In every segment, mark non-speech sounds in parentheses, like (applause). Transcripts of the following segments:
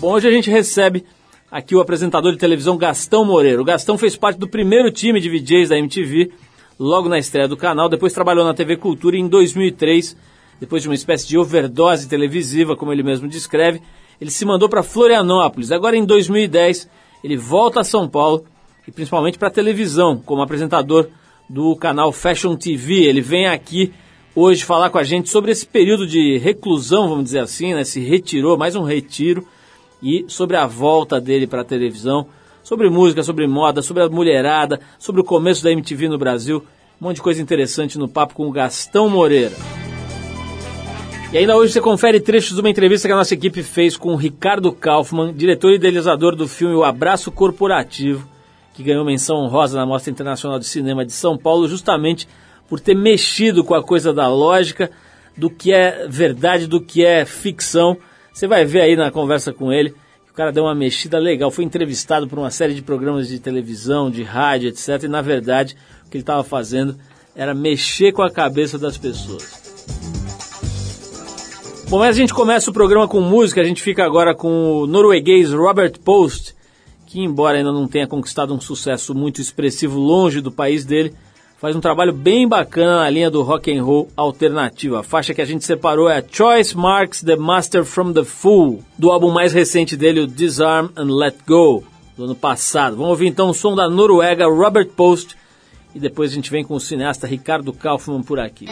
Bom, hoje a gente recebe aqui o apresentador de televisão Gastão Moreira. O Gastão fez parte do primeiro time de VJs da MTV, logo na estreia do canal, depois trabalhou na TV Cultura e em 2003, depois de uma espécie de overdose televisiva, como ele mesmo descreve, ele se mandou para Florianópolis. Agora em 2010, ele volta a São Paulo e principalmente para televisão, como apresentador do canal Fashion TV. Ele vem aqui hoje falar com a gente sobre esse período de reclusão, vamos dizer assim, né? Se retirou, mais um retiro e sobre a volta dele para a televisão, sobre música, sobre moda, sobre a mulherada, sobre o começo da MTV no Brasil. Um monte de coisa interessante no papo com o Gastão Moreira. E ainda hoje você confere trechos de uma entrevista que a nossa equipe fez com o Ricardo Kaufmann, diretor e idealizador do filme O Abraço Corporativo, que ganhou menção honrosa na Mostra Internacional de Cinema de São Paulo, justamente por ter mexido com a coisa da lógica, do que é verdade, do que é ficção você vai ver aí na conversa com ele que o cara deu uma mexida legal. Foi entrevistado por uma série de programas de televisão, de rádio, etc. E na verdade o que ele estava fazendo era mexer com a cabeça das pessoas. Bom, mas a gente começa o programa com música. A gente fica agora com o norueguês Robert Post, que embora ainda não tenha conquistado um sucesso muito expressivo longe do país dele, faz um trabalho bem bacana na linha do rock and roll alternativo. A faixa que a gente separou é Choice Marks the Master from the Fool, do álbum mais recente dele, o Disarm and Let Go, do ano passado. Vamos ouvir então o som da Noruega Robert Post e depois a gente vem com o cineasta Ricardo Kaufman por aqui.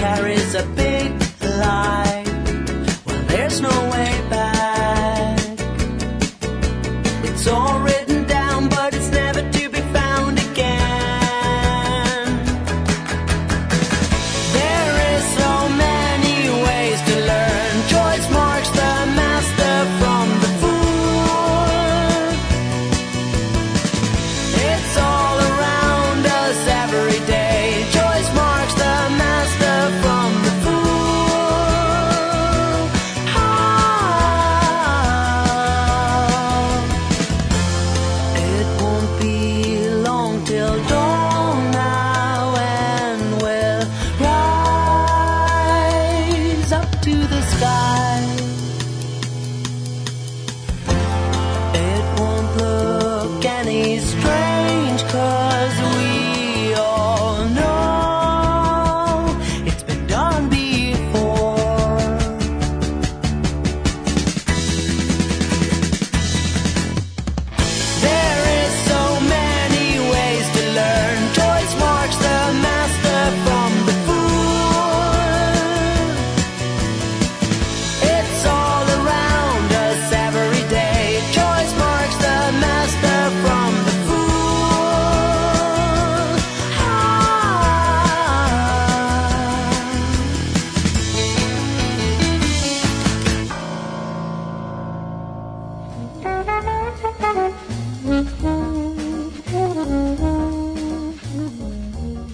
carries a big lie.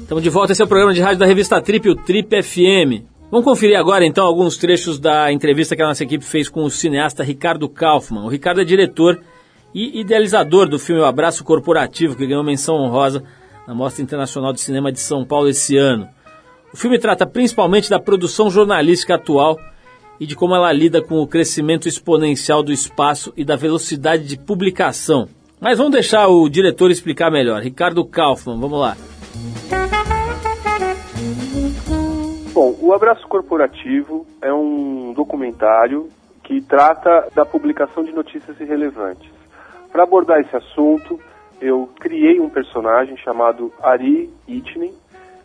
Estamos de volta, esse é o programa de rádio da revista Trip, o Trip FM. Vamos conferir agora então alguns trechos da entrevista que a nossa equipe fez com o cineasta Ricardo Kaufmann. O Ricardo é diretor e idealizador do filme O Abraço Corporativo, que ganhou menção honrosa na Mostra Internacional de Cinema de São Paulo esse ano. O filme trata principalmente da produção jornalística atual e de como ela lida com o crescimento exponencial do espaço e da velocidade de publicação. Mas vamos deixar o diretor explicar melhor. Ricardo Kaufmann, vamos lá. O Abraço Corporativo é um documentário que trata da publicação de notícias irrelevantes. Para abordar esse assunto, eu criei um personagem chamado Ari Itnin.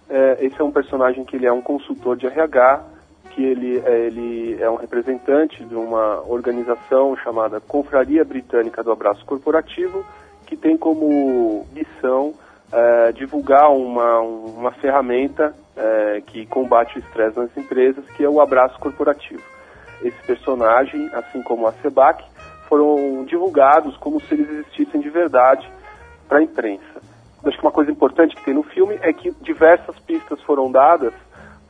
É, esse é um personagem que ele é um consultor de RH, que ele, é, ele é um representante de uma organização chamada Confraria Britânica do Abraço Corporativo, que tem como missão é, divulgar uma, uma ferramenta é, que combate o estresse nas empresas, que é o abraço corporativo. Esse personagem, assim como a SEBAC, foram divulgados como se eles existissem de verdade para a imprensa. Acho que uma coisa importante que tem no filme é que diversas pistas foram dadas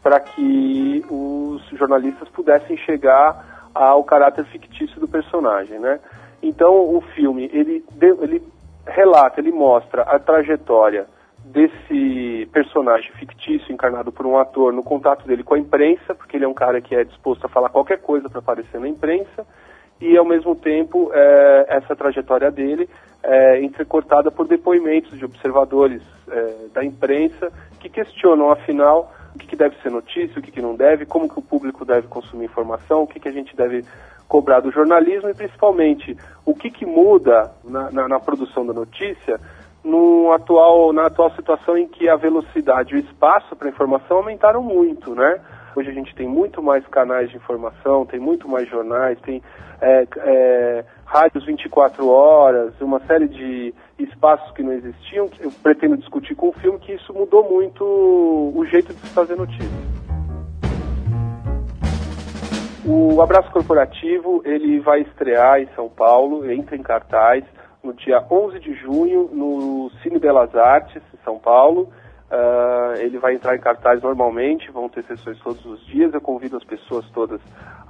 para que os jornalistas pudessem chegar ao caráter fictício do personagem, né? Então o filme ele, ele relata, ele mostra a trajetória desse personagem fictício encarnado por um ator no contato dele com a imprensa, porque ele é um cara que é disposto a falar qualquer coisa para aparecer na imprensa, e ao mesmo tempo é, essa trajetória dele é entrecortada por depoimentos de observadores é, da imprensa que questionam, afinal, o que, que, deve ser notícia, o que, que não deve, como que o público deve consumir informação, o que, que a gente deve cobrar do jornalismo e principalmente o que, que muda na, na, na produção da notícia no atual, na atual situação em que a velocidade e o espaço para informação aumentaram muito, né? Hoje a gente tem muito mais canais de informação, tem muito mais jornais, tem é, é, rádios 24 horas, uma série de espaços que não existiam. Eu pretendo discutir com o filme que isso mudou muito o jeito de se fazer notícia. O Abraço Corporativo ele vai estrear em São Paulo, entra em cartaz no dia 11 de junho no Cine Belas Artes, em São Paulo. Uh, ele vai entrar em cartaz normalmente, vão ter sessões todos os dias. Eu convido as pessoas todas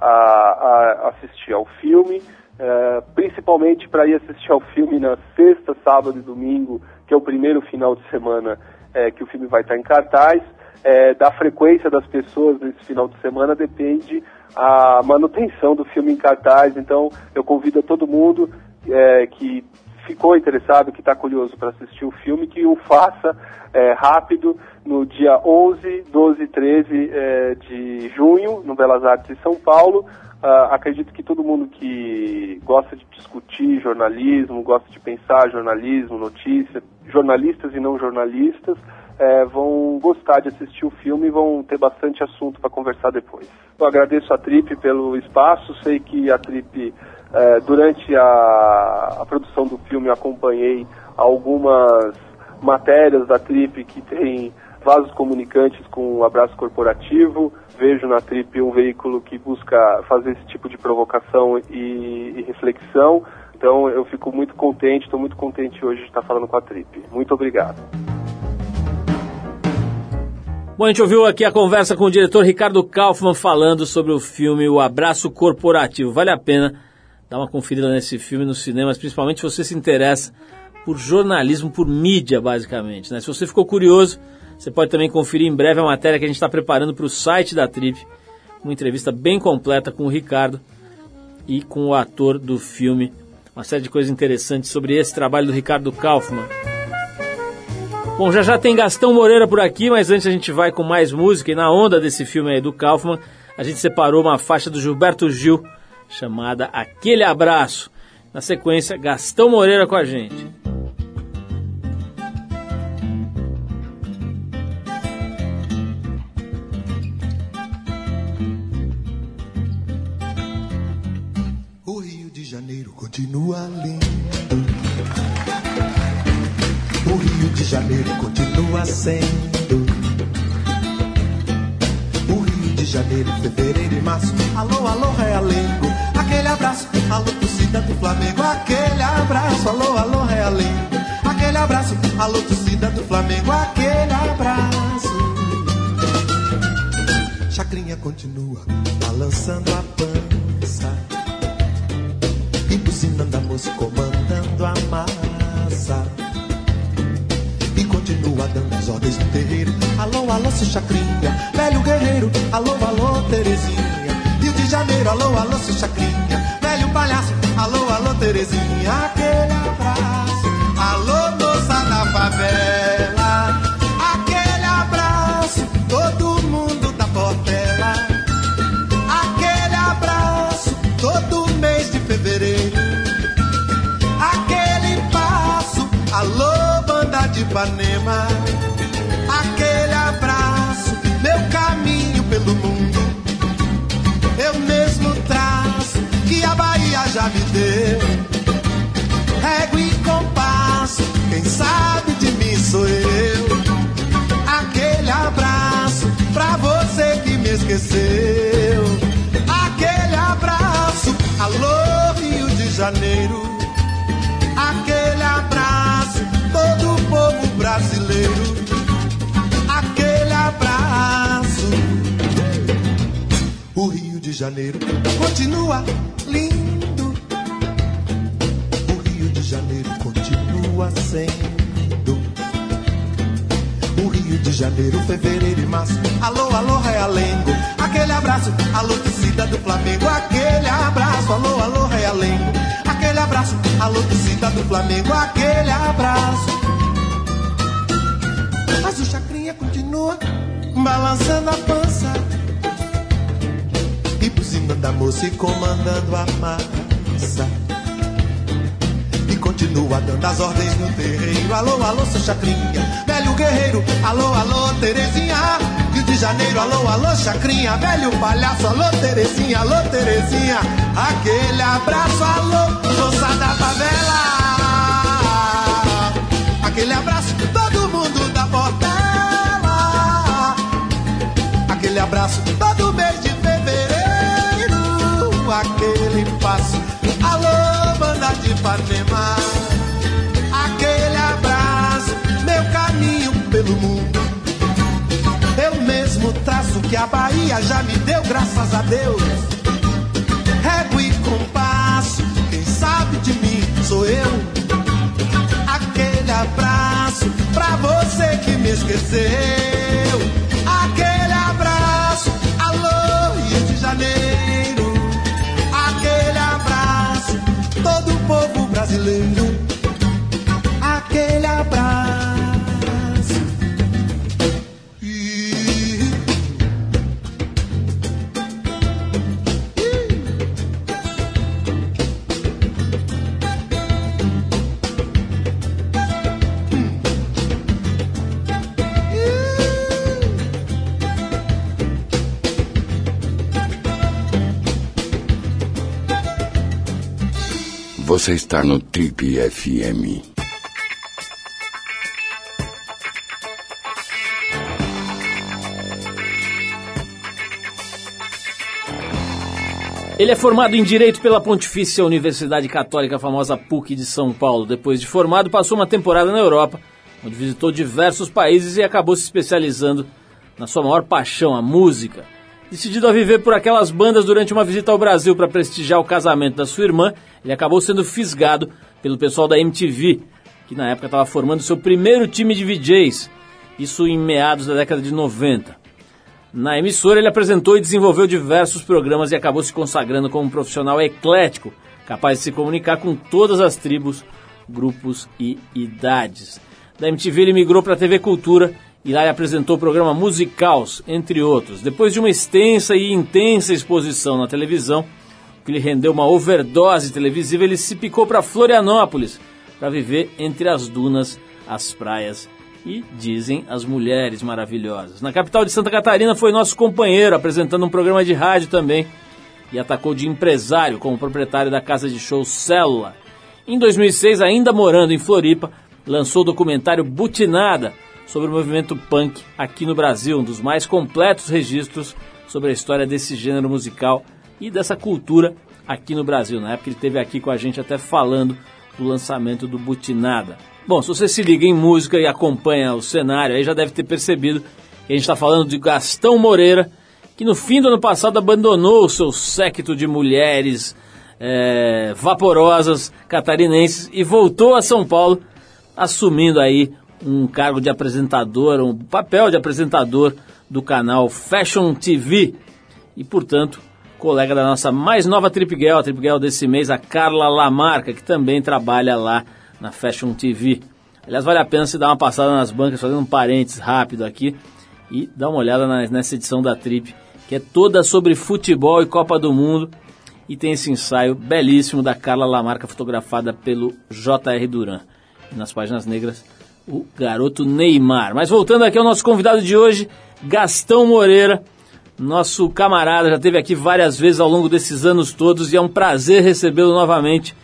a, a assistir ao filme, uh, principalmente para ir assistir ao filme na sexta, sábado e domingo, que é o primeiro final de semana uh, que o filme vai estar em cartaz. Eh, da frequência das pessoas nesse final de semana depende a manutenção do filme em cartaz. Então, eu convido a todo mundo é, que ficou interessado, que está curioso para assistir o filme, que o faça é, rápido no dia 11, 12 e 13 é, de junho, no Belas Artes de São Paulo. Uh, acredito que todo mundo que gosta de discutir jornalismo, gosta de pensar jornalismo, notícia, jornalistas e não jornalistas, é, vão gostar de assistir o filme e vão ter bastante assunto para conversar depois. Eu agradeço a Trip pelo espaço, sei que a Trip é, durante a, a, produção do filme acompanhei algumas matérias da Trip que tem vasos comunicantes com um abraço corporativo. Vejo na Trip um veículo que busca fazer esse tipo de provocação e, e reflexão. Então eu fico muito contente, estou muito contente hoje de estar falando com a Trip. Muito obrigado. Bom, a gente ouviu aqui a conversa com o diretor Ricardo Kaufmann falando sobre o filme O Abraço Corporativo. Vale a pena Dá uma conferida nesse filme nos cinemas, principalmente se você se interessa por jornalismo, por mídia, basicamente. Né? Se você ficou curioso, você pode também conferir em breve a matéria que a gente está preparando para o site da Trip. Uma entrevista bem completa com o Ricardo e com o ator do filme. Uma série de coisas interessantes sobre esse trabalho do Ricardo Kaufmann. Bom, já já tem Gastão Moreira por aqui, mas antes a gente vai com mais música. E na onda desse filme aí do Kaufmann, a gente separou uma faixa do Gilberto Gil chamada Aquele Abraço. Na sequência, Gastão Moreira com a gente. O Rio de Janeiro continua lindo. Janeiro continua sendo. O Rio de Janeiro, fevereiro e março. Alô, alô, realengo. Aquele abraço, alô, torcida do Flamengo. Aquele abraço, alô, alô, realengo. Aquele abraço, alô, torcida do Flamengo. Aquele abraço. Chacrinha continua balançando a pança. E buzinando a moça Seu chacrinha, velho guerreiro. Alô, alô, Terezinha. Rio de Janeiro, alô, alô, seu chacrinha, velho palhaço. Alô, alô, Terezinha, aquele abraço. Alô, moça da favela, aquele abraço. Todo mundo da portela, aquele abraço. Todo mês de fevereiro, aquele passo. Alô, banda de Ipanema, já me deu. Régua e compasso, quem sabe de mim sou eu. Aquele abraço pra você que me esqueceu. Aquele abraço, alô Rio de Janeiro. Aquele abraço, todo o povo brasileiro. Aquele abraço. O Rio de Janeiro continua sendo. O Rio de Janeiro, fevereiro e março. Alô, alô, Realengo. Aquele abraço, alô, torcida do Flamengo. Aquele abraço, alô, alô, Realengo. Aquele abraço, alô, torcida do Flamengo. Aquele abraço. Mas o Chacrinha continua balançando a pança e buzinando a moça e comandando a massa. Continua dando as ordens no terreiro. Alô, alô, seu chacrinha, velho guerreiro. Alô, alô, Terezinha. Rio de Janeiro, alô, alô, chacrinha, velho palhaço. Alô, Terezinha, alô, Terezinha. Aquele abraço, alô, moça da favela. Aquele abraço, todo mundo da portela. Aquele abraço, todo Aquele abraço, meu caminho pelo mundo. Eu mesmo traço que a Bahia já me deu, graças a Deus. Régua e compasso, quem sabe de mim sou eu. Aquele abraço pra você que me esqueceu. Aquele abraço, alô, Rio de Janeiro. Você está no Trip FM. Ele é formado em Direito pela Pontifícia Universidade Católica, a famosa PUC de São Paulo. Depois de formado, passou uma temporada na Europa, onde visitou diversos países e acabou se especializando na sua maior paixão, a música. Decidido a viver por aquelas bandas durante uma visita ao Brasil para prestigiar o casamento da sua irmã, ele acabou sendo fisgado pelo pessoal da MTV, que na época estava formando seu primeiro time de VJs, isso em meados da década de 90. Na emissora, ele apresentou e desenvolveu diversos programas e acabou se consagrando como um profissional eclético, capaz de se comunicar com todas as tribos, grupos e idades. Da MTV, ele migrou para a TV Cultura e lá ele apresentou o programa Musicaus, entre outros. Depois de uma extensa e intensa exposição na televisão, que lhe rendeu uma overdose televisiva, ele se picou para Florianópolis para viver entre as dunas, as praias e, dizem, as mulheres maravilhosas. Na capital de Santa Catarina foi nosso companheiro, apresentando um programa de rádio também, e atacou de empresário como proprietário da casa de show Célula. Em 2006, ainda morando em Floripa, lançou o documentário Butinada, sobre o movimento punk aqui no Brasil, um dos mais completos registros sobre a história desse gênero musical e dessa cultura aqui no Brasil. Na época ele esteve aqui com a gente até falando do lançamento do Butinada. Bom, se você se liga em música e acompanha o cenário, aí já deve ter percebido que a gente está falando de Gastão Moreira, que que no fim do ano passado abandonou o seu séquito de mulheres é, vaporosas catarinenses e voltou a São Paulo, assumindo aí um cargo de apresentador, um papel de apresentador do canal Fashion TV e, portanto, colega da nossa mais nova Trip Girl, a Trip Girl desse mês, a Carla Lamarca, que também trabalha lá na Fashion TV. Aliás, vale a pena se dar uma passada nas bancas, fazendo um parênteses rápido aqui e dar uma olhada nessa edição da Trip, que é toda sobre futebol e Copa do Mundo. E tem esse ensaio belíssimo da Carla Lamarca, fotografada pelo J.R. Duran. E nas páginas negras, o garoto Neymar. Mas voltando aqui ao nosso convidado de hoje, Gastão Moreira, nosso camarada, já esteve aqui várias vezes ao longo desses anos todos e é um prazer recebê-lo novamente,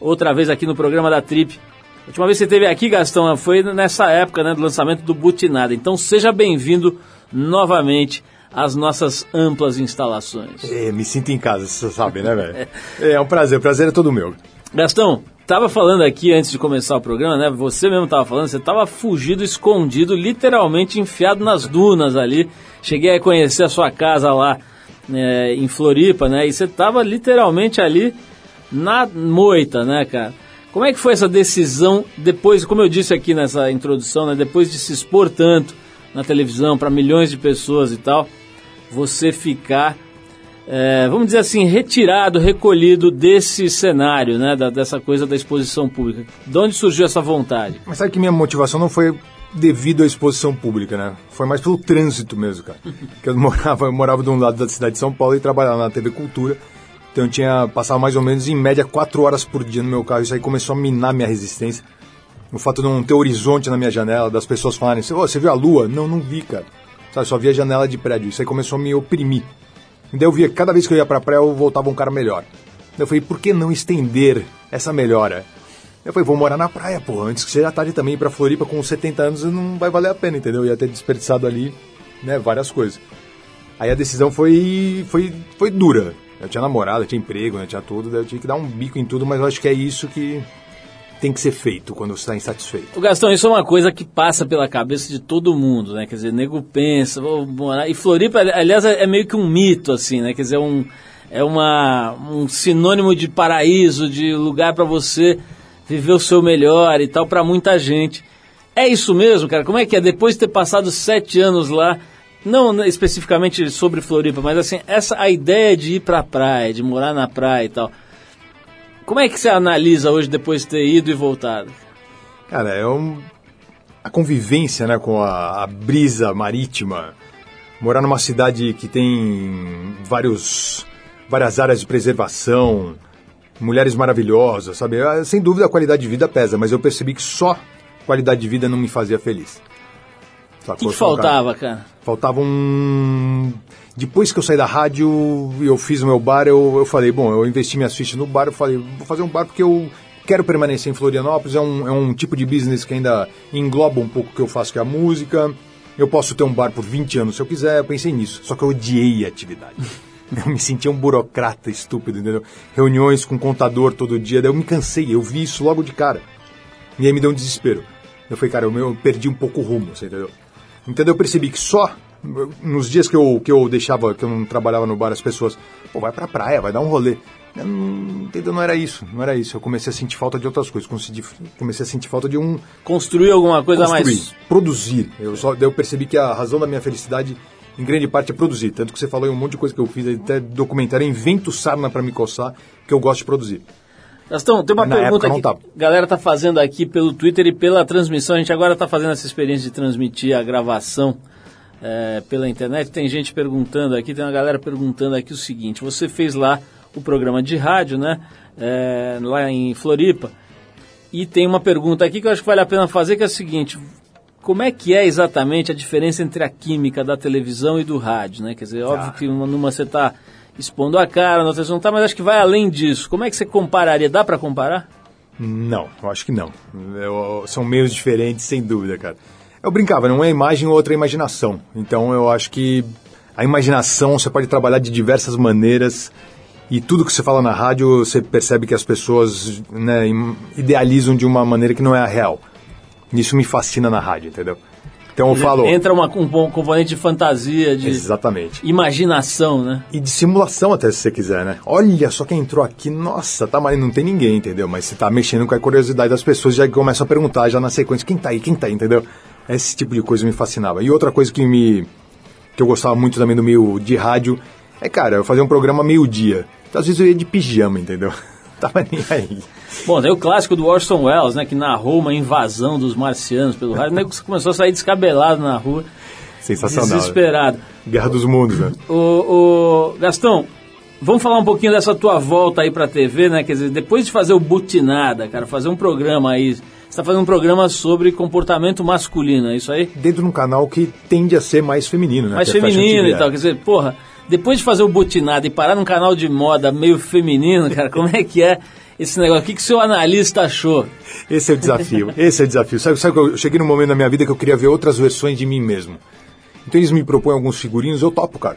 outra vez aqui no programa da Trip. A última vez que você esteve aqui, Gastão, foi nessa época né, do lançamento do Butinada. Então seja bem-vindo novamente às nossas amplas instalações. É, me sinto em casa, você sabe, né, velho? (laughs) é um prazer, o prazer é todo meu. Gastão, tava falando aqui antes de começar o programa, né? Você mesmo tava falando, você tava fugido, escondido, literalmente enfiado nas dunas ali. Cheguei a conhecer a sua casa lá é, em Floripa, né? E você tava literalmente ali na moita, né, cara? Como é que foi essa decisão depois, como eu disse aqui nessa introdução, né, depois de se expor tanto na televisão para milhões de pessoas e tal, você ficar, é, vamos dizer assim, retirado, recolhido desse cenário, né, da, dessa coisa da exposição pública? De onde surgiu essa vontade? Mas sabe que minha motivação não foi devido à exposição pública, né? Foi mais pelo trânsito mesmo, cara. (laughs) que eu morava, eu morava de um lado da cidade de São Paulo e trabalhava na TV Cultura. Então eu tinha passado mais ou menos em média quatro horas por dia no meu carro. Isso aí começou a minar minha resistência. O fato de não ter horizonte na minha janela, das pessoas falarem, oh, você viu a lua? Não, não vi, cara. Sabe, só via janela de prédio. Isso aí começou a me oprimir. E daí eu via, cada vez que eu ia pra praia, eu voltava um cara melhor. Eu falei, por que não estender essa melhora? Eu falei, vou morar na praia, pô. Antes que seja tarde também ir pra Floripa com 70 anos não vai valer a pena, entendeu? Eu ia ter desperdiçado ali, né, várias coisas. Aí a decisão foi, foi, foi dura. Eu tinha namorada, tinha emprego, né, tinha tudo, eu tinha que dar um bico em tudo, mas eu acho que é isso que tem que ser feito quando você está insatisfeito. O Gastão, isso é uma coisa que passa pela cabeça de todo mundo, né? Quer dizer, nego pensa, vou morar. E Floripa, aliás, é meio que um mito, assim, né? Quer dizer, um, é uma, um sinônimo de paraíso, de lugar para você viver o seu melhor e tal, para muita gente. É isso mesmo, cara? Como é que é? Depois de ter passado sete anos lá, não especificamente sobre Floripa, mas assim, essa a ideia de ir pra praia, de morar na praia e tal. Como é que você analisa hoje depois de ter ido e voltado? Cara, é um, a convivência né, com a, a brisa marítima, morar numa cidade que tem vários, várias áreas de preservação, mulheres maravilhosas, sabe? Ah, sem dúvida a qualidade de vida pesa, mas eu percebi que só qualidade de vida não me fazia feliz. O que, que faltava, cara? Faltava um. Depois que eu saí da rádio, eu fiz o meu bar, eu, eu falei, bom, eu investi minhas fichas no bar, eu falei, vou fazer um bar porque eu quero permanecer em Florianópolis, é um, é um tipo de business que ainda engloba um pouco o que eu faço, que é a música. Eu posso ter um bar por 20 anos se eu quiser, eu pensei nisso. Só que eu odiei a atividade. (laughs) Eu me sentia um burocrata estúpido, entendeu? Reuniões com contador todo dia, daí eu me cansei, eu vi isso logo de cara. E aí me deu um desespero. Eu falei, cara, eu, eu perdi um pouco o rumo, você entendeu? Então eu percebi que só nos dias que eu, que eu deixava, que eu não trabalhava no bar, as pessoas, pô, vai pra praia, vai dar um rolê. Eu não, não era isso, não era isso. Eu comecei a sentir falta de outras coisas. Comecei a sentir falta de um. Construir alguma coisa construir, mais. Produzir. Eu, só, eu percebi que a razão da minha felicidade, em grande parte, é produzir. Tanto que você falou em um monte de coisa que eu fiz, até documentário, invento sarna para me coçar, que eu gosto de produzir. Gastão, tem uma Na pergunta que a galera tá fazendo aqui pelo Twitter e pela transmissão. A gente agora está fazendo essa experiência de transmitir a gravação é, pela internet. Tem gente perguntando aqui, tem uma galera perguntando aqui o seguinte: você fez lá o programa de rádio, né? É, lá em Floripa. E tem uma pergunta aqui que eu acho que vale a pena fazer, que é o seguinte: como é que é exatamente a diferença entre a química da televisão e do rádio, né? Quer dizer, óbvio ah. que numa você está expondo a cara, na outra você não está, mas acho que vai além disso. Como é que você compararia? Dá para comparar? Não, eu acho que não. Eu, são meios diferentes, sem dúvida, cara. Eu brincava, não é imagem ou outra imaginação. Então eu acho que a imaginação você pode trabalhar de diversas maneiras e tudo que você fala na rádio você percebe que as pessoas né, idealizam de uma maneira que não é a real. Isso me fascina na rádio, entendeu? Então eu falo. Entra uma, um componente de fantasia, de Exatamente. imaginação, né? E de simulação até, se você quiser, né? Olha só quem entrou aqui, nossa, tá, mas não tem ninguém, entendeu? Mas você tá mexendo com a curiosidade das pessoas, já começam a perguntar já na sequência, quem tá aí, quem tá aí, entendeu? Esse tipo de coisa me fascinava. E outra coisa que me... que eu gostava muito também do meio de rádio, é, cara, eu fazia um programa meio-dia. Então, às vezes eu ia de pijama, entendeu? (laughs) Tava nem aí. Bom, tem o clássico do Orson Welles, né? Que narrou uma invasão dos marcianos pelo rádio. O nego começou a sair descabelado na rua, Sensacional. desesperado. Guerra dos Mundos, né? O, o- Gastão, vamos falar um pouquinho dessa tua volta aí pra TV, né? Quer dizer, depois de fazer o Butinada, cara, fazer um programa aí. Você tá fazendo um programa sobre comportamento masculino, é isso aí? Dentro de um canal que tende a ser mais feminino, né? Mais Que é feminino e tal. Quer dizer, porra, depois de fazer o Butinada e parar num canal de moda meio feminino, cara, como é que é esse negócio? O que, que o seu analista achou? Esse é o desafio, esse é o desafio. Sabe, sabe que eu cheguei num momento da minha vida que eu queria ver outras versões de mim mesmo. Então eles me propõem alguns figurinos, eu topo, cara.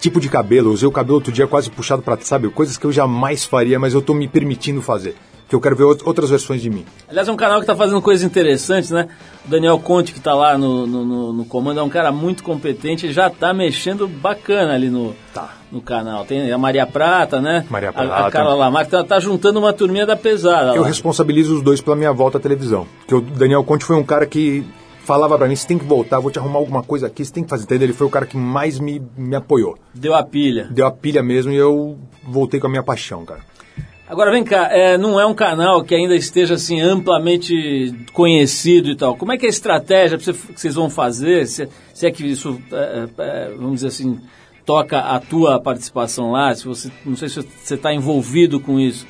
Tipo de cabelo, eu usei o cabelo outro dia quase puxado pra, sabe, coisas que eu jamais faria, mas eu tô me permitindo fazer. Que eu quero ver out- outras versões de mim. Aliás, é um canal que está fazendo coisas interessantes, né? O Daniel Conte, que está lá no, no, no- comando, é um cara muito competente, ele já está mexendo bacana ali no, Tá. no canal. Tem a Maria Prata, né? Maria A- A, Prata. Carla Lamar, que tá, juntando uma turminha da pesada Eu lá. responsabilizo os dois pela minha volta à televisão. Porque o Daniel Conte foi um cara que falava pra mim, você tem que voltar, vou te arrumar alguma coisa aqui, você tem que fazer. Entendeu? Ele foi o cara que mais me, me apoiou. Deu a pilha. Deu a pilha mesmo e eu voltei com a minha paixão, cara. Agora vem cá, é, não é um canal que ainda esteja assim amplamente conhecido e tal. Como é que é a estratégia que vocês vão fazer? Se, se é que isso, é, é, vamos dizer assim, toca a tua participação lá? Se você, não sei se você está envolvido com isso.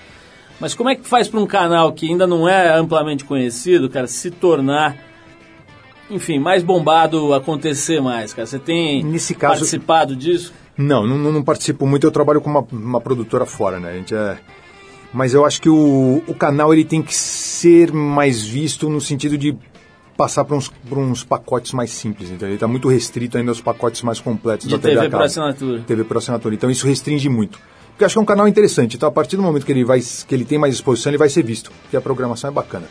Mas como é que faz para um canal que ainda não é amplamente conhecido, cara, se tornar, enfim, mais bombado, acontecer mais, cara? Você tem Nesse caso- participado disso? Não, não, não participo muito, eu trabalho com uma, uma produtora fora, né? A gente é... Mas eu acho que o, o canal ele tem que ser mais visto no sentido de passar para uns, pra uns pacotes mais simples, então ele está muito restrito ainda aos pacotes mais completos De da TV, TV por assinatura. TV por assinatura. Então isso restringe muito. Porque eu acho que é um canal interessante. Então a partir do momento que ele, vai, que ele tem mais exposição, ele vai ser visto. Porque a programação é bacana.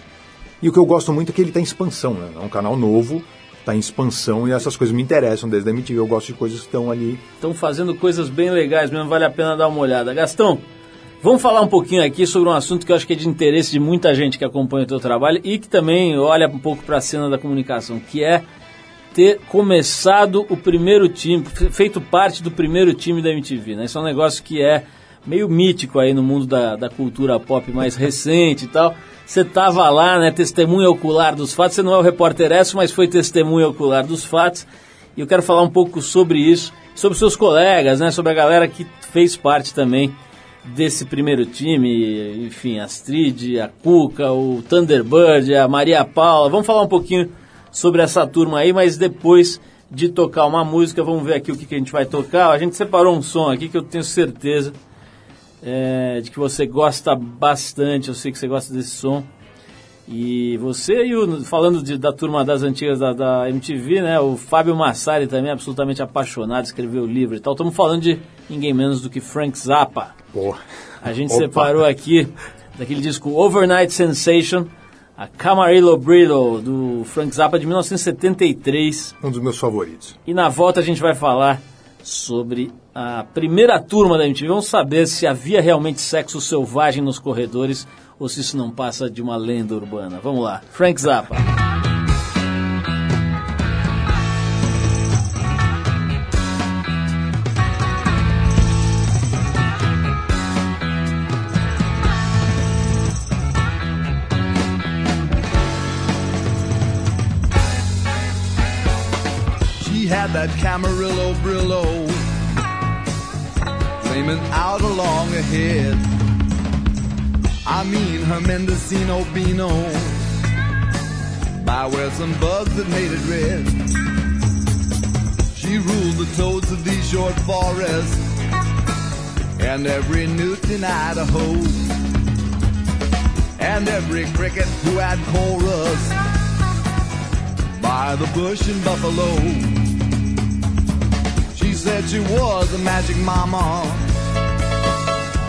E o que eu gosto muito é que ele está em expansão. Né? É um canal novo, está em expansão e essas coisas me interessam desde a MTV. Eu gosto de coisas que estão ali. Estão fazendo coisas bem legais mesmo, vale a pena dar uma olhada. Gastão, vamos falar um pouquinho aqui sobre um assunto que eu acho que é de interesse de muita gente que acompanha o teu trabalho e que também olha um pouco para a cena da comunicação, que é ter começado o primeiro time, fe- feito parte do primeiro time da MTV. Né? Isso é um negócio que é meio mítico aí no mundo da, da cultura pop mais (laughs) recente e tal. Você estava lá, né, testemunha ocular dos fatos. Você não é o repórter Esso, mas foi testemunha ocular dos fatos. E eu quero falar um pouco sobre isso, sobre seus colegas, né, sobre a galera que fez parte também desse primeiro time, enfim, a Astrid, a Cuca, o Thunderbird, a Maria Paula. Vamos falar um pouquinho sobre essa turma aí, mas depois de tocar uma música, vamos ver aqui o que, que a gente vai tocar. A gente separou um som aqui que eu tenho certeza é, de que você gosta bastante, eu sei que você gosta desse som. E você e o, falando de- da turma das antigas da, da MTV, né? O Fábio Massari também absolutamente apaixonado, escreveu livro e tal. Estamos falando de ninguém menos do que Frank Zappa. Pô. A gente Opa. separou aqui daquele disco Overnight Sensation, a Camarillo Brillo, do Frank Zappa de 1973. Um dos meus favoritos. E na volta a gente vai falar sobre a primeira turma da MTV. Vamos saber se havia realmente sexo selvagem nos corredores ou se isso não passa de uma lenda urbana. Vamos lá, Frank Zappa. That Camarillo Brillo flaming out along ahead. I mean her Mendocino Beano by where some bugs that made it red. She ruled the toads of these short forests and every newt in Idaho and every cricket who had chorus by the bush and Buffalo. Said she was a magic mama,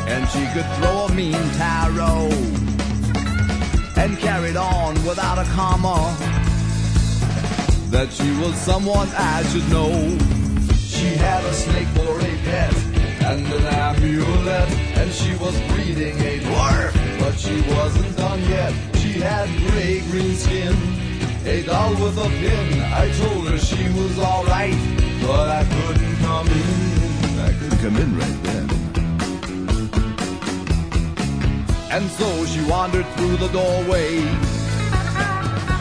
and she could throw a mean tarot, and carried on without a comma. that she was someone I should know. She had a snake for a pet and an amulet, and she was breeding a dwarf, but she wasn't done yet. She had gray green skin, a doll with a pin. I told her she was alright, but I couldn't come in. I could come in right then. And so she wandered through the doorway,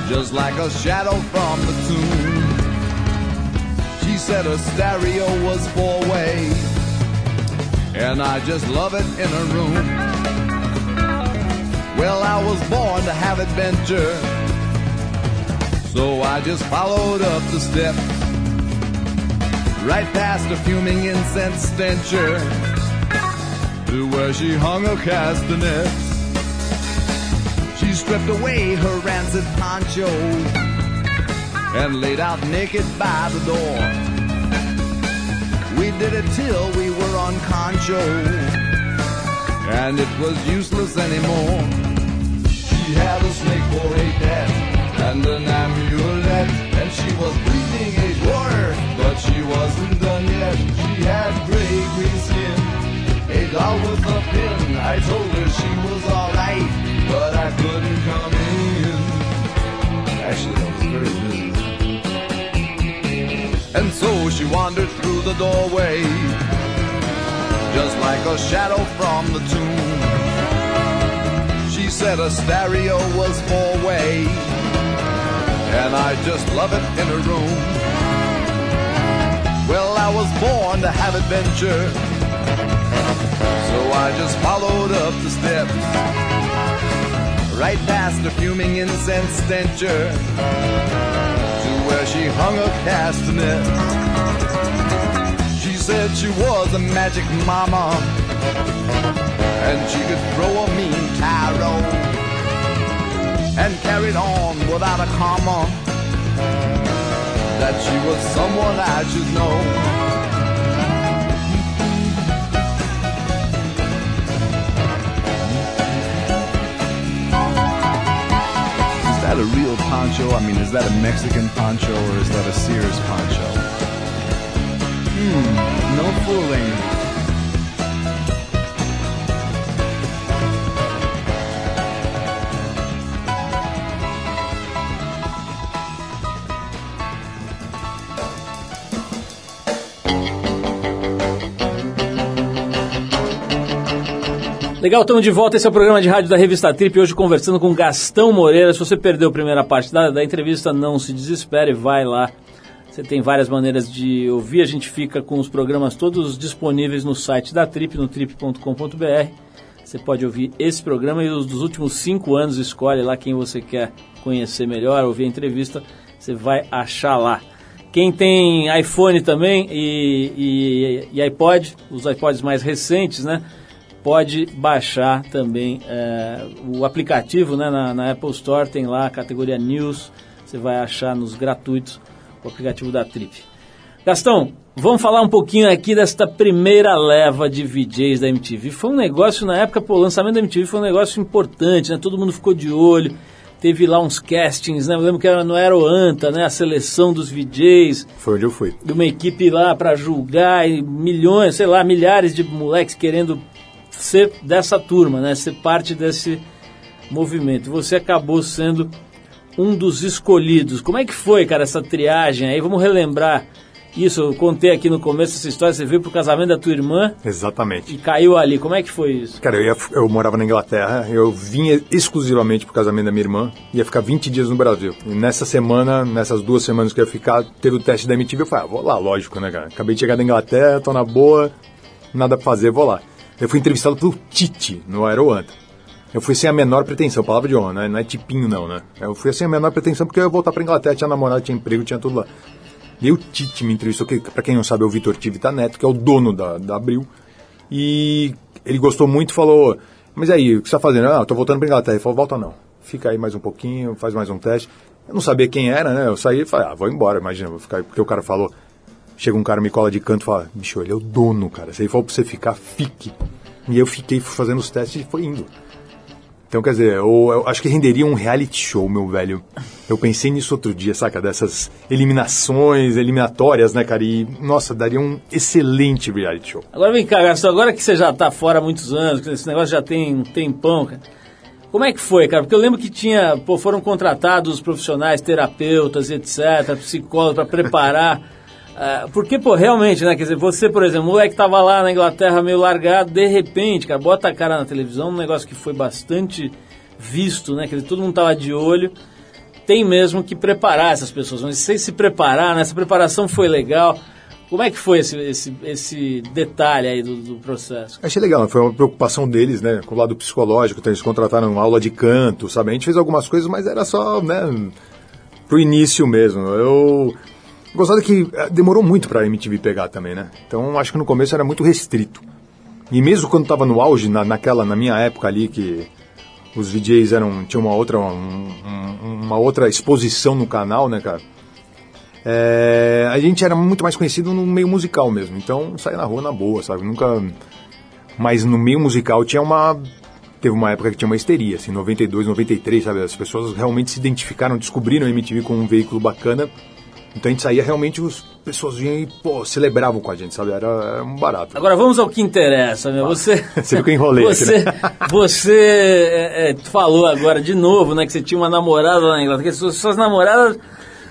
just like a shadow from the tomb. She said her stereo was four way, and I just love it in her room. Well, I was born to have adventure, so I just followed up the steps, right past a fuming incense stencher to where she hung her castanets. She stripped away her rancid poncho and laid out naked by the door. We did it till we were on concho, and it was useless anymore. She had a snake for a pet and an amulet, and she was she wasn't done yet. She had gray green skin a doll with a pin. I told her she was alright, but I couldn't come in. Actually, I was very busy. And so she wandered through the doorway, just like a shadow from the tomb. She said a stereo was four way, and I just love it in her room. I was born to have adventure. So I just followed up the steps, right past the fuming incense stencher, to where she hung a castanet. She said she was a magic mama, and she could throw a mean tarot, and carried on without a comma, that she was someone I should know. Is that a real poncho? I mean, is that a Mexican poncho or is that a Sears poncho? Hmm, no fooling. Legal, estamos de volta. Esse é o programa de rádio da Revista Trip. Hoje conversando com Gastão Moreira. Se você perdeu a primeira parte da, da entrevista, não se desespere, vai lá. Você tem várias maneiras de ouvir. A gente fica com os programas todos disponíveis no site da Trip, no trip.com.br. Você pode ouvir esse programa e os dos últimos cinco anos. Escolhe lá quem você quer conhecer melhor, ouvir a entrevista. Você vai achar lá. Quem tem iPhone também e, e, e iPod, os iPods mais recentes, né? Pode baixar também é, o aplicativo né, na, na, Apple Store, tem lá a categoria News, você vai achar nos gratuitos o aplicativo da Trip. Gastão, vamos falar um pouquinho aqui desta primeira leva de VJs da MTV. Foi um negócio, na época, pô, o lançamento da MTV foi um negócio importante, né? Todo mundo ficou de olho, teve lá uns castings, né? Eu lembro que era no Aeroanta, né? A seleção dos VJs. Foi onde eu fui. De uma equipe lá para julgar e milhões, sei lá, milhares de moleques querendo ser dessa turma, né? Ser parte desse movimento. Você acabou sendo um dos escolhidos. Como é que foi, cara, essa triagem aí? Vamos relembrar isso. Eu contei aqui no começo essa história. Você veio pro casamento da tua irmã. Exatamente. E caiu ali. Como é que foi isso? Cara, eu, ia, eu morava na Inglaterra. Eu vinha exclusivamente pro casamento da minha irmã. Ia ficar 20 dias no Brasil. E nessa semana, nessas duas semanas que eu ia ficar, teve o teste da MTV. Eu falei, ah, vou lá, lógico, né, cara? Acabei de chegar da Inglaterra, tô na boa, nada pra fazer, vou lá. Eu fui entrevistado pelo Tite no Aeroanta. Eu fui sem a menor pretensão, palavra de honra, não é, tipinho não, né? Eu fui sem a menor pretensão porque eu ia voltar pra Inglaterra, tinha namorado, tinha emprego, tinha tudo lá. E o Tite me entrevistou, que pra quem não sabe é o Vitor Tivita Neto, que é o dono da, da Abril. E ele gostou muito falou, mas aí, o que você tá fazendo? Ah, tô voltando pra Inglaterra. Ele falou, volta não, fica aí mais um pouquinho, faz mais um teste. Eu não sabia quem era, né? Eu saí e falei, ah, vou embora, imagina, vou ficar aí, porque o cara falou... Chega um cara, me cola de canto e fala, bicho, ele é o dono, cara. Se ele falou pra você ficar, fique. E eu fiquei fazendo os testes e foi indo. Então, quer dizer, eu, eu acho que renderia um reality show, meu velho. Eu pensei nisso outro dia, saca? Dessas eliminações, eliminatórias, né, cara? E, nossa, daria um excelente reality show. Agora vem cá, Gastão, agora que você já tá fora há muitos anos, que esse negócio já tem um tempão, cara. Como é que foi, cara? Porque eu lembro que tinha, pô, foram contratados profissionais, terapeutas, etc., psicólogos para preparar. (laughs) ah, porque, pô, realmente, né? Quer dizer, você, por exemplo, o moleque tava lá na Inglaterra meio largado, de repente, cara, bota a cara na televisão, um negócio que foi bastante visto, né? Quer dizer, todo mundo tava de olho. Tem mesmo que preparar essas pessoas. Mas sem se preparar, né? Essa preparação foi legal. Como é que foi esse, esse, esse detalhe aí do, do processo? Achei legal, foi uma preocupação deles, né, com o lado psicológico, então eles contrataram aula de canto, sabe? A gente fez algumas coisas, mas era só, né, pro início mesmo. Eu gostava que eh, demorou muito pra MTV pegar também, né? Então acho que no começo era muito restrito. E mesmo quando tava no auge, na, naquela, na minha época ali, que os DJs eram, tinham uma outra, um- um- uma outra exposição no canal, né, cara? É, a gente era muito mais conhecido no meio musical mesmo, então saía na rua na boa, sabe? Nunca. Mas no meio musical tinha uma. Teve uma época que tinha uma histeria, assim, 92, 93, sabe? As pessoas realmente se identificaram, descobriram a MTV como um veículo bacana. Então a gente saía realmente, as pessoas vinham e, pô, celebravam com a gente, sabe? Era, era um barato. Agora vamos ao que interessa, meu. Você, (laughs) Você que eu enrolei aqui, você, né? (laughs) você é, é, falou agora de novo, né, que você tinha uma namorada lá na Inglaterra. Suas, suas namoradas,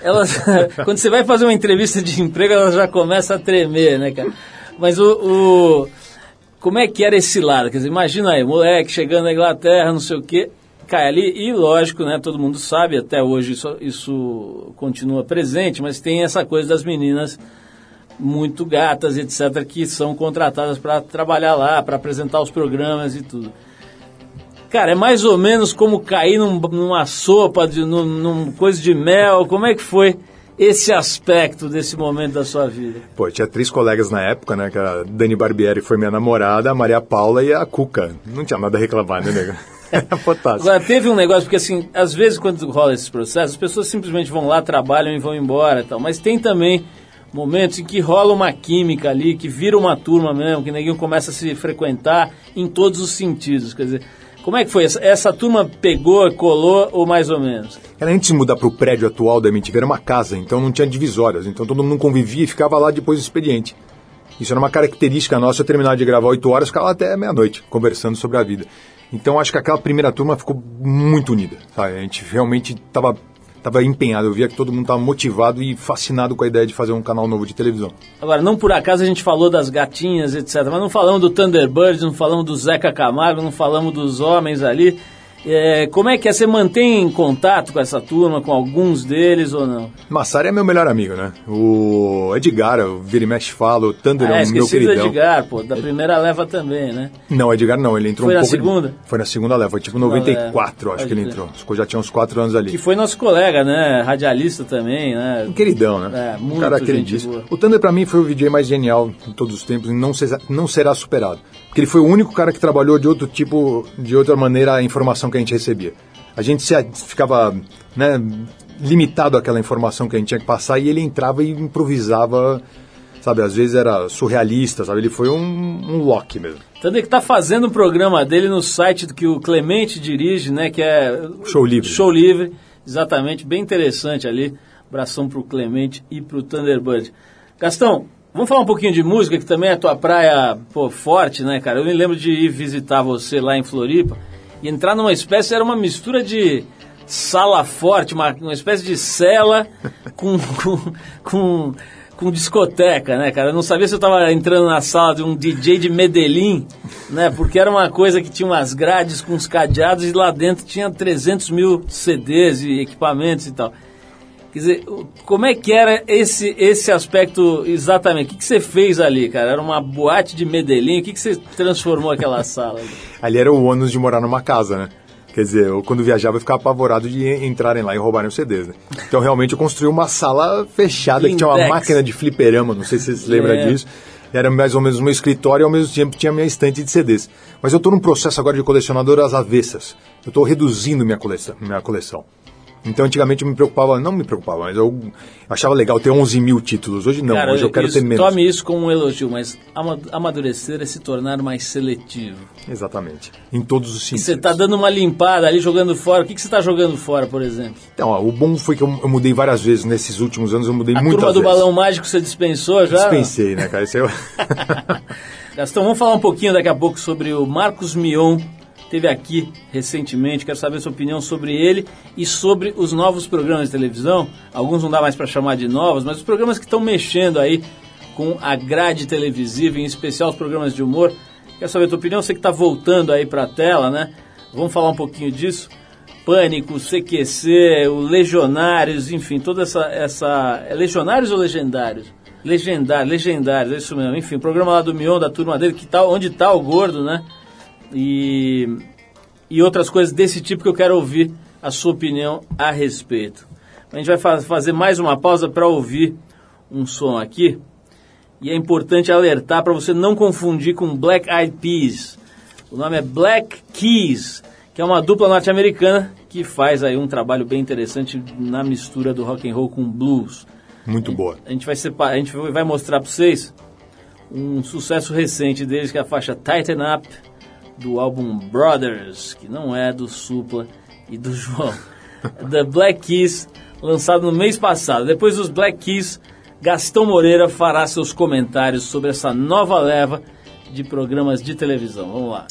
elas, (laughs) quando você vai fazer uma entrevista de emprego, elas já começam a tremer, né, cara? Mas o, o- como é que era esse lado? Quer dizer, imagina aí, moleque chegando na Inglaterra, não sei o quê, cai ali, e lógico, né, todo mundo sabe, até hoje isso, isso continua presente, mas tem essa coisa das meninas muito gatas, etc., que são contratadas para trabalhar lá, para apresentar os programas e tudo. Cara, é mais ou menos como cair num- numa sopa, de, num, num coisa de mel. Como é que foi esse aspecto desse momento da sua vida? Pô, tinha três colegas na época, né? Que a Dani Barbieri foi minha namorada, a Maria Paula e a Cuca. Não tinha nada a reclamar, né, nego? (laughs) (laughs) Era fantástico. Agora, teve um negócio, porque assim, às vezes quando rola esses processos, as pessoas simplesmente vão lá, trabalham e vão embora e tal. Mas tem também momentos em que rola uma química ali, que vira uma turma mesmo, que ninguém começa a se frequentar em todos os sentidos. Quer dizer, como é que foi? Essa, essa turma pegou, colou ou mais ou menos? Era antes de mudar pro prédio atual da MTV, era uma casa, então não tinha divisórias. Então todo mundo convivia e ficava lá depois do expediente. Isso era uma característica nossa, eu terminava de gravar 8 horas, ficava até meia-noite, conversando sobre a vida. Então acho que aquela primeira turma ficou muito unida, sabe? A gente realmente estava tava empenhado, eu via que todo mundo estava motivado e fascinado com a ideia de fazer um canal novo de televisão. Agora, não por acaso a gente falou das gatinhas, etc. Mas não falamos do Thunderbird, não falamos do Zeca Camargo, não falamos dos homens ali. É, como é que é? Você mantém contato com essa turma, com alguns deles ou não? Massari é meu melhor amigo, né? O Edgar, o Vira e Mexe fala, o Thunder Ah, é é, o meu esqueci do queridão. Edgar, pô, da primeira leva também, né? Não, Edgar não, ele entrou Foi um na pouco... segunda? Foi na segunda leva, foi tipo Segunda 94, leva, acho que ele entrou. Eu já tinha uns 4 anos ali. Que foi nosso colega, né? Radialista também, né? Um queridão, né? É, muito um cara. O Thunder pra mim foi o VJ mais genial de todos os tempos e não, não será superado. Porque ele foi o único cara que trabalhou de outro tipo, de outra maneira a informação que a gente recebia. A gente se, ficava né, limitado àquela informação que a gente tinha que passar e ele entrava e improvisava, sabe? Às vezes era surrealista, sabe? Ele foi um, um Loki mesmo. Tanto é que tá fazendo um programa dele no site que o Clemente dirige, né? Que é Show Livre. Show Livre, exatamente, bem interessante ali. Abração pro Clemente e pro Thunderbird. Gastão, vamos falar um pouquinho de música, que também é a tua praia pô, forte, né, cara? Eu me lembro de ir visitar você lá em Floripa e entrar numa espécie, era uma mistura de sala forte, uma, uma espécie de cela com, (laughs) com, com, com discoteca, né, cara? Eu não sabia se eu tava entrando na sala de um DJ de Medellín, né? Porque era uma coisa que tinha umas grades com uns cadeados e lá dentro tinha 300 mil CDs e equipamentos e tal. Quer dizer, como é que era esse, esse aspecto exatamente? O que, que você fez ali, cara? Era uma boate de Medellín? O que, que você transformou aquela sala? ali? (laughs) Ali era o ônus de morar numa casa, né? Quer dizer, eu quando viajava eu ficava apavorado de entrarem lá e roubarem os CDs, né? Então realmente eu construí uma sala fechada que tinha uma máquina de fliperama, não sei se você se lembra É. disso. Era mais ou menos meu escritório e ao mesmo tempo tinha minha estante de CDs. Mas eu estou num processo agora de colecionador às avessas. Eu estou reduzindo minha coleção. Minha coleção. Então, antigamente eu me preocupava, não me preocupava, mas eu achava legal ter 11 mil títulos. Hoje não, Cara, hoje eu quero isso- ter menos. Tome isso como um elogio, mas ama- amadurecer é se tornar mais seletivo. Exatamente. Em todos os E sentidos. você tá dando uma limpada ali, jogando fora. O que, que você tá jogando fora, por exemplo? Então, ó, o bom foi que eu, eu mudei várias vezes. Nesses últimos anos eu mudei A muitas turma do balão mágico você dispensou já? Dispensei, né, cara? Isso eu... (laughs) (laughs) Gastão, vamos falar um pouquinho daqui a pouco sobre o Marcos Mion. Teve aqui recentemente, quero saber sua opinião sobre ele e sobre os novos programas de televisão. Alguns não dá mais para chamar de novos, mas os programas que estão mexendo aí com a grade televisiva, em especial os programas de humor. Quero saber a opinião, você que está voltando aí para a tela, né? Vamos falar um pouquinho disso. Pânico, CQC, o Legionários, enfim, toda essa, essa... É Legionários ou Legendários? Legendários, Legendários, é isso mesmo. Enfim, programa lá do Mion, da turma dele, que tá, onde tá o gordo, né? E, e outras coisas desse tipo que eu quero ouvir a sua opinião a respeito. A gente vai fa- fazer mais uma pausa para ouvir um som aqui. E é importante alertar para você não confundir com Black Eyed Peas. O nome é Black Keys, que é uma dupla norte-americana que faz aí um trabalho bem interessante na mistura do rock and roll com blues. Muito boa. A gente vai separar, a gente vai mostrar para vocês um sucesso recente deles que é a faixa Tighten Up do álbum Brothers, que não é do Supla e do (laughs) João. The Black Keys, lançado no mês passado. Depois dos Black Keys, Gastão Moreira fará seus comentários sobre essa nova leva de programas de televisão. Vamos lá.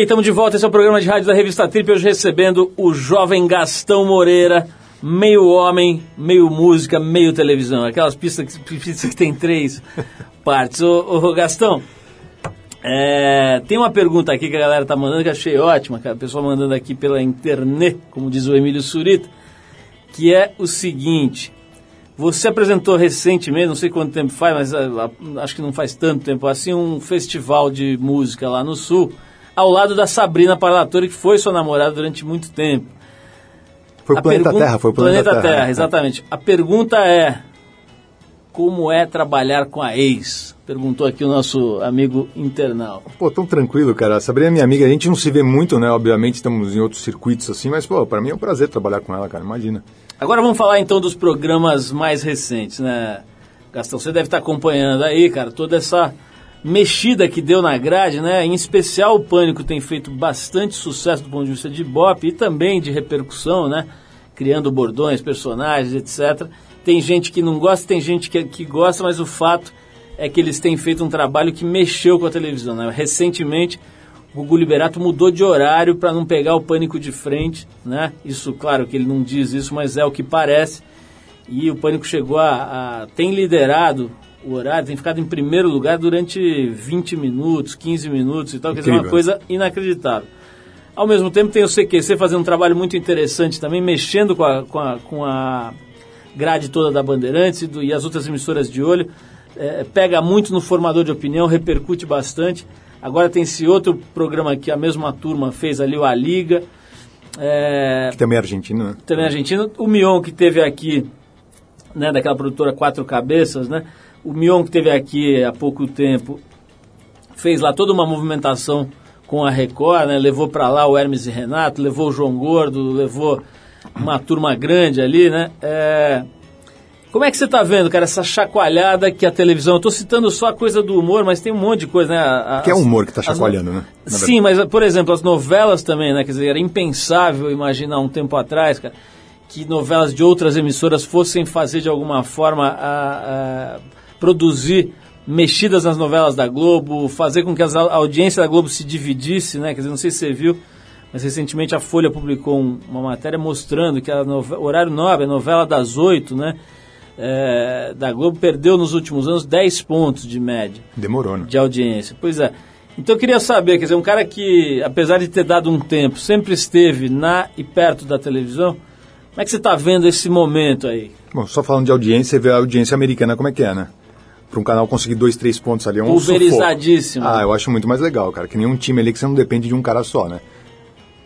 Ok, estamos de volta. Esse é o programa de rádio da revista Trip. Hoje recebendo o jovem Gastão Moreira, meio homem, meio música, meio televisão. Aquelas pistas que, pistas que tem três (laughs) partes. Ô, ô Gastão, é, tem uma pergunta aqui que a galera tá mandando que eu achei ótima, cara. O pessoal mandando aqui pela internet, como diz o Emílio Surita, que é o seguinte. Você apresentou recentemente, não sei quanto tempo faz, mas ah, acho que não faz tanto tempo assim, um festival de música lá no Sul, ao lado da Sabrina Parlatore, que foi sua namorada durante muito tempo. Foi o Planeta pergun- Terra, foi o Planeta, Terra. né? exatamente. A pergunta é: como é trabalhar com a ex? Perguntou aqui o nosso amigo internauta. Pô, tão tranquilo, cara. A Sabrina é minha amiga, a gente não se vê muito, né? Obviamente estamos em outros circuitos assim, mas, pô, pra mim é um prazer trabalhar com ela, cara. Imagina. Agora vamos falar então dos programas mais recentes, né? Gastão, você deve estar acompanhando aí, cara, toda essa mexida que deu na grade, né? Em especial o Pânico tem feito bastante sucesso do ponto de vista de bop e também de repercussão, né? Criando bordões, personagens, etc. Tem gente que não gosta, tem gente que, que gosta, mas o fato é que eles têm feito um trabalho que mexeu com a televisão, né? Recentemente o Gugu Liberato mudou de horário para não pegar o pânico de frente, né? Isso, claro que ele não diz isso, mas é o que parece. E o pânico chegou a, a tem liderado o horário, tem ficado em primeiro lugar durante 20 minutos, 15 minutos e tal, quer dizer, uma Incrível. coisa inacreditável. Ao mesmo tempo tem o CQC fazendo um trabalho muito interessante também, mexendo com a, com a, com a grade toda da Bandeirantes e, do- e as outras emissoras de olho. É, pega muito no formador de opinião, repercute bastante. Agora tem esse outro programa que a mesma turma fez ali, o A Liga. É, Que também é argentino, né? também argentino. O Mion, que teve aqui, né, daquela produtora Quatro Cabeças, né? O Mion, que teve aqui há pouco tempo, fez lá toda uma movimentação com a Record, né? Levou para lá o Hermes e Renato, levou o João Gordo, levou uma turma grande ali, né? É, Como é que você está vendo, cara, essa chacoalhada que a televisão... Eu estou citando só a coisa do humor, mas tem um monte de coisa, né? A- Que é o as- humor que tá as no- chacoalhando, né? Na Sim, mas, por exemplo, as novelas também, né? Quer dizer, era impensável imaginar um tempo atrás, cara, que novelas de outras emissoras fossem fazer de alguma forma a, a produzir mexidas nas novelas da Globo, fazer com que a audiência da Globo se dividisse, né? Quer dizer, não sei se você viu, mas recentemente a Folha publicou um- uma matéria mostrando que o horário nobre, a novela das oito, né? é, da Globo perdeu nos últimos anos 10 pontos de média Demorou, né? de audiência. Pois é. Então eu queria saber, quer dizer, um cara que, apesar de ter dado um tempo, sempre esteve na e perto da televisão, como é que você está vendo esse momento aí? Bom, só falando de audiência, você vê a audiência americana como é que é, né? Para um canal conseguir dois, três pontos ali é um Pulverizadíssimo. sufoco. Ah, eu acho muito mais legal, cara. Que nem um time ali que você não depende de um cara só, né?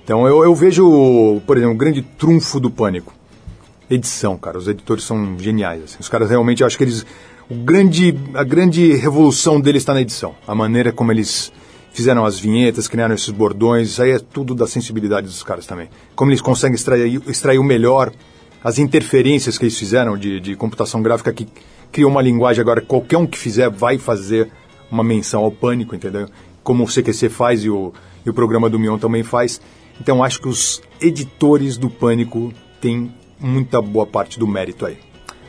Então eu, eu vejo, por exemplo, o grande trunfo do Pânico. Edição, cara. Os editores são geniais. assim. Os caras realmente, eu acho que eles... O grande, a grande revolução deles está na edição. A maneira como eles fizeram as vinhetas, criaram esses bordões, isso aí é tudo da sensibilidade dos caras também. Como eles conseguem extrair, extrair o melhor, as interferências que eles fizeram de, de computação gráfica que criou uma linguagem agora, qualquer um que fizer vai fazer uma menção ao pânico, entendeu? Como o CQC faz e o, e o programa do Mion também faz. Então acho que os editores do pânico têm muita boa parte do mérito aí.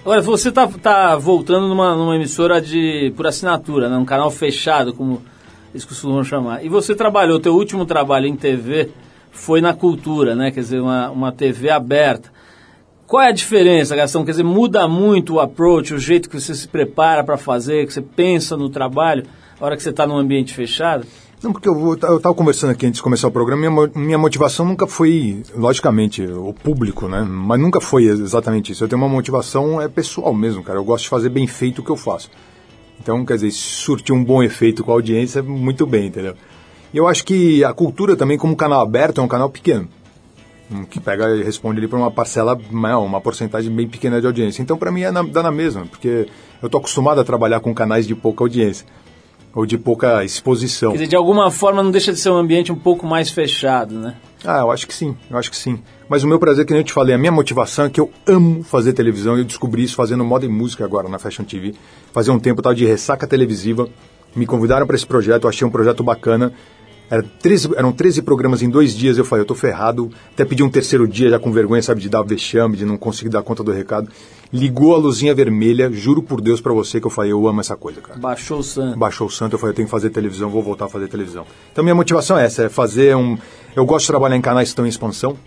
Agora, você está tá voltando numa, numa emissora de por assinatura, né? um canal fechado, como eles costumam chamar. E você trabalhou, teu último trabalho em TV foi na cultura, né? Quer dizer, uma, uma TV aberta. Qual é a diferença, Gastão? Quer dizer, muda muito o approach, o jeito que você se prepara para fazer, que você pensa no trabalho, a hora que você está num ambiente fechado? Não, porque eu estava conversando aqui antes de começar o programa, minha, minha motivação nunca foi, logicamente, o público, né? Mas nunca foi exatamente isso. Eu tenho uma motivação é pessoal mesmo, cara. Eu gosto de fazer bem feito o que eu faço. Então, quer dizer, surtir um bom efeito com a audiência, muito bem, entendeu? E eu acho que a cultura também, como canal aberto, é um canal pequeno. Que pega e responde ali para uma parcela, não, uma porcentagem bem pequena de audiência. Então, para mim, é na, dá na mesma, porque eu tô acostumado a trabalhar com canais de pouca audiência. Ou de pouca exposição. Quer dizer, de alguma forma não deixa de ser um ambiente um pouco mais fechado, né? Ah, eu acho que sim, eu acho que sim. Mas o meu prazer, que nem eu te falei, a minha motivação é que eu amo fazer televisão. Eu descobri isso fazendo moda e música agora na Fashion TV. Fazia um tempo, tava de ressaca televisiva. Me convidaram para esse projeto, eu achei um projeto bacana. Era 13 eram 13 programas em dois dias, eu falei, eu tô ferrado. Até pedi um terceiro dia já com vergonha, sabe, de dar vexame, de não conseguir dar conta do recado. Ligou a luzinha vermelha, juro por Deus pra você que eu falei, eu amo essa coisa, cara. Baixou o santo. Baixou o santo, eu falei, eu tenho que fazer televisão, vou voltar a fazer televisão. Então minha motivação é essa, é fazer um... Eu gosto de trabalhar em canais que estão em expansão.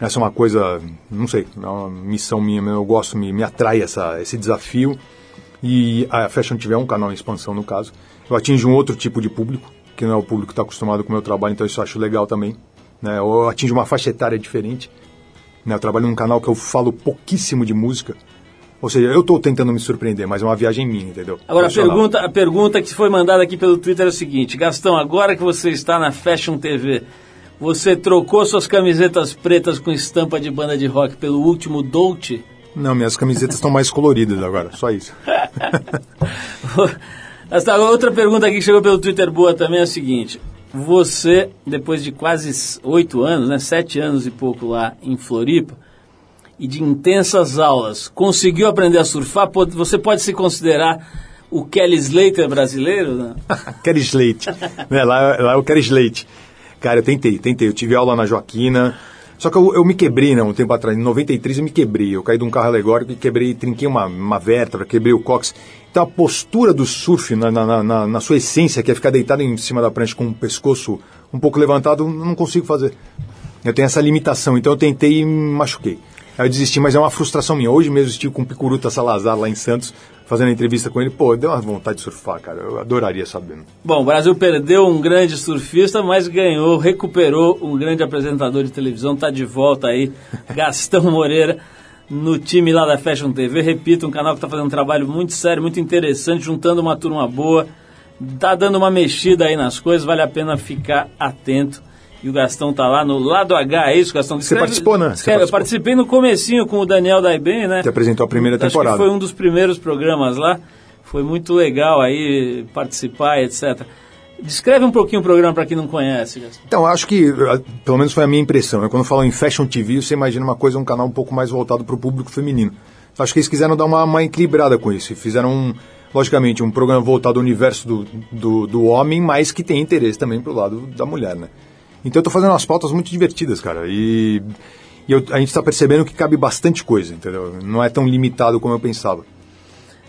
Essa é uma coisa, não sei, é uma missão minha, eu gosto, me, me atrai essa, esse desafio. E a Fashion TV é um canal em expansão, no caso. Eu atinjo um outro tipo de público, que não é o público que está acostumado com o meu trabalho, então isso eu acho legal também. Né? Eu atinjo uma faixa etária diferente. Né? Eu trabalho num canal que eu falo pouquíssimo de música. Ou seja, eu estou tentando me surpreender, mas é uma viagem minha, entendeu? Agora, a pergunta, a pergunta que foi mandada aqui pelo Twitter é o seguinte: Gastão, agora que você está na Fashion TV, você trocou suas camisetas pretas com estampa de banda de rock pelo último Dolce? Não, minhas camisetas estão mais coloridas agora, só isso. (laughs) Essa outra pergunta aqui que chegou pelo Twitter boa também é a seguinte: você, depois de quase oito anos, né, sete anos e pouco lá em Floripa, e de intensas aulas, conseguiu aprender a surfar? Você pode se considerar o Kelly Slater brasileiro? Né? (laughs) Kelly Slate. né? lá, lá é o Kelly Slate. Cara, eu tentei, tentei. Eu tive aula na Joaquina. Só que eu, eu me quebrei, né, um tempo atrás. Em 93 eu me quebrei. Eu caí de um carro alegórico e quebrei, trinquei uma, uma vértebra, quebrei o cóccix. Então a postura do surf, na, na, na, na sua essência, que é ficar deitado em cima da prancha com o pescoço um pouco levantado, eu não consigo fazer. Eu tenho essa limitação, então eu tentei e me machuquei. Aí eu desisti, mas é uma frustração minha. Hoje mesmo estive com o Picuruta Salazar lá em Santos, fazendo a entrevista com ele. Pô, deu uma vontade de surfar, cara. Eu adoraria saber. Bom, o Brasil perdeu um grande surfista, mas ganhou, recuperou um grande apresentador de televisão. Está de volta aí, (laughs) Gastão Moreira, no time lá da Fashion TV. Repito, um canal que está fazendo um trabalho muito sério, muito interessante, juntando uma turma boa. Tá dando uma mexida aí nas coisas, vale a pena ficar atento. E o Gastão tá lá no lado H, é isso, Gastão? Você participou, né? Você Escreve, eu participou. participei no comecinho com o Daniel Daiben, né? Você apresentou a primeira Acho temporada. que foi um dos primeiros programas lá. Foi muito legal aí participar, etc. Descreve um pouquinho o programa para quem não conhece. Gastão. Então, acho que, eh, pelo menos foi a minha impressão. né? Quando falam em Fashion TV, você imagina uma coisa, um canal um pouco mais voltado para o público feminino. Então, acho que eles quiseram dar uma, uma equilibrada com isso. Fizeram, um, logicamente, um programa voltado ao universo do, do, do homem, mas que tem interesse também pro lado da mulher, né? Então, eu tô fazendo umas pautas muito divertidas, cara. E, e eu- a gente está percebendo que cabe bastante coisa, entendeu? Não é tão limitado como eu pensava.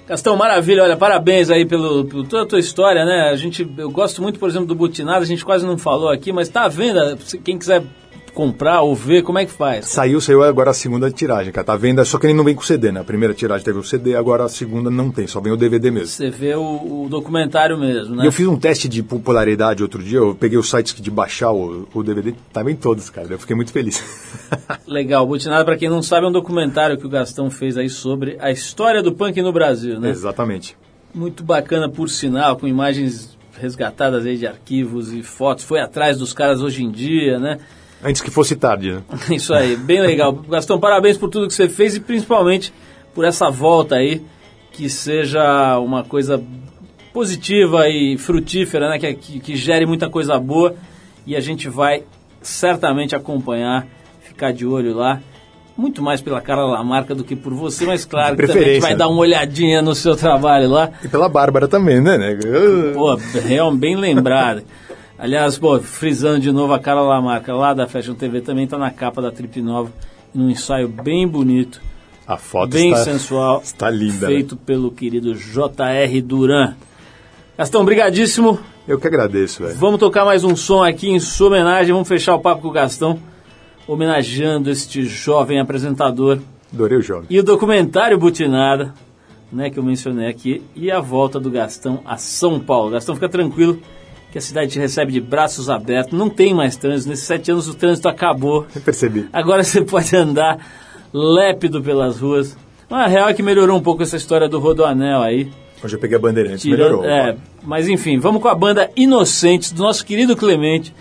Gastão, maravilha, olha, parabéns aí pelo, pelo toda a tua história, né? A gente, eu gosto muito, por exemplo, do Butinado, a gente quase não falou aqui, mas tá à venda, quem quiser comprar ou ver, como é que faz? Saiu, saiu agora a segunda tiragem, cara. Tá vendo? Só que ele não vem com CD, né? A primeira tiragem teve o CD, agora a segunda não tem, só vem o DVD mesmo. Você vê o, o documentário mesmo, né? E eu fiz um teste de popularidade outro dia, eu peguei os sites de baixar o, o DVD, tava em todos, cara. Eu fiquei muito feliz. (laughs) Legal, Butinado, pra quem não sabe, é um documentário que o Gastão fez aí sobre a história do punk no Brasil, né? Exatamente. Muito bacana, por sinal, com imagens resgatadas aí de arquivos e fotos. Foi atrás dos caras hoje em dia, né? Antes que fosse tarde, né? (laughs) Isso aí, bem legal. Gastão, parabéns por tudo que você fez e principalmente por essa volta aí, que seja uma coisa positiva e frutífera, né? Que, que, que gere muita coisa boa e a gente vai certamente acompanhar, ficar de olho lá. Muito mais pela cara Lamarca do que por você, mas claro que também a gente vai dar uma olhadinha no seu trabalho lá. E pela Bárbara também, né? né? Pô, real, bem lembrado. Aliás, pô, frisando de novo a Carla Lamarca lá da Fashion TV também está na capa da Trip Nova, num ensaio bem bonito, A foto bem está, sensual, está linda. né? feito pelo querido J.R. Duran. Gastão, brigadíssimo. Eu que agradeço, velho. Vamos tocar mais um som aqui em sua homenagem. Vamos fechar o papo com o Gastão, homenageando este jovem apresentador Adorei o jovem. e o documentário Butinada, né, que eu mencionei aqui, e a volta do Gastão a São Paulo. Gastão, fica tranquilo que a cidade te recebe de braços abertos. Não tem mais trânsito. Nesses sete anos o trânsito acabou. Eu percebi. Agora você (laughs) pode andar lépido pelas ruas. A real é que melhorou um pouco essa história do Rodoanel aí. Hoje eu peguei a Bandeirantes, Tirando, melhorou. é, mas enfim, vamos com a banda Inocentes, do nosso querido Clemente,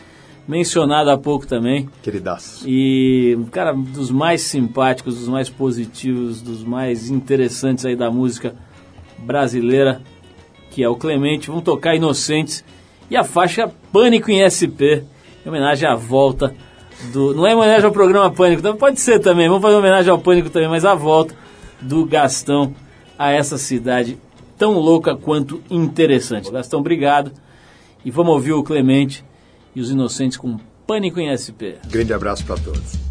mencionado há pouco também. Queridaço. E, um cara, dos mais simpáticos, dos mais positivos, dos mais interessantes aí da música brasileira, que é o Clemente. Vamos tocar Inocentes e a faixa Pânico em SP, em homenagem à volta do. Não é homenagem ao programa Pânico, pode ser também, vamos fazer homenagem ao Pânico também, mas a volta do Gastão a essa cidade tão louca quanto interessante. Gastão, obrigado. E vamos ouvir o Clemente e os Inocentes com Pânico em SP. Grande abraço para todos.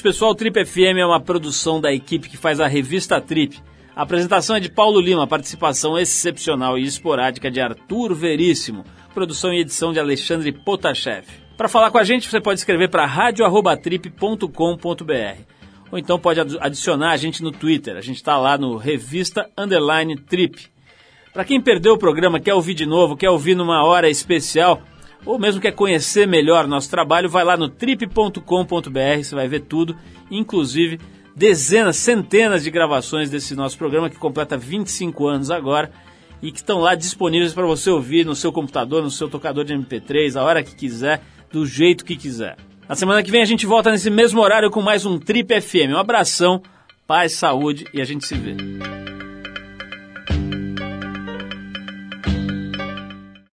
Isso, pessoal. Trip FM é uma produção da equipe que faz a revista Trip. A apresentação é de Paulo Lima, participação excepcional e esporádica de Arthur Veríssimo, produção e edição de Alexandre Potashev. Para falar com a gente, você pode escrever para radio@trip.com.br ou então pode adicionar a gente no Twitter. A gente está lá no Revista Underline Trip. Para quem perdeu o programa, quer ouvir de novo, quer ouvir numa hora especial, ou mesmo quer conhecer melhor nosso trabalho, vai lá no trip.com.br, você vai ver tudo, inclusive dezenas, centenas de gravações desse nosso programa que completa 25 anos agora e que estão lá disponíveis para você ouvir no seu computador, no seu tocador de MP3, a hora que quiser, do jeito que quiser. Na semana que vem a gente volta nesse mesmo horário com mais um Trip FM. Um abração, paz, saúde e a gente se vê.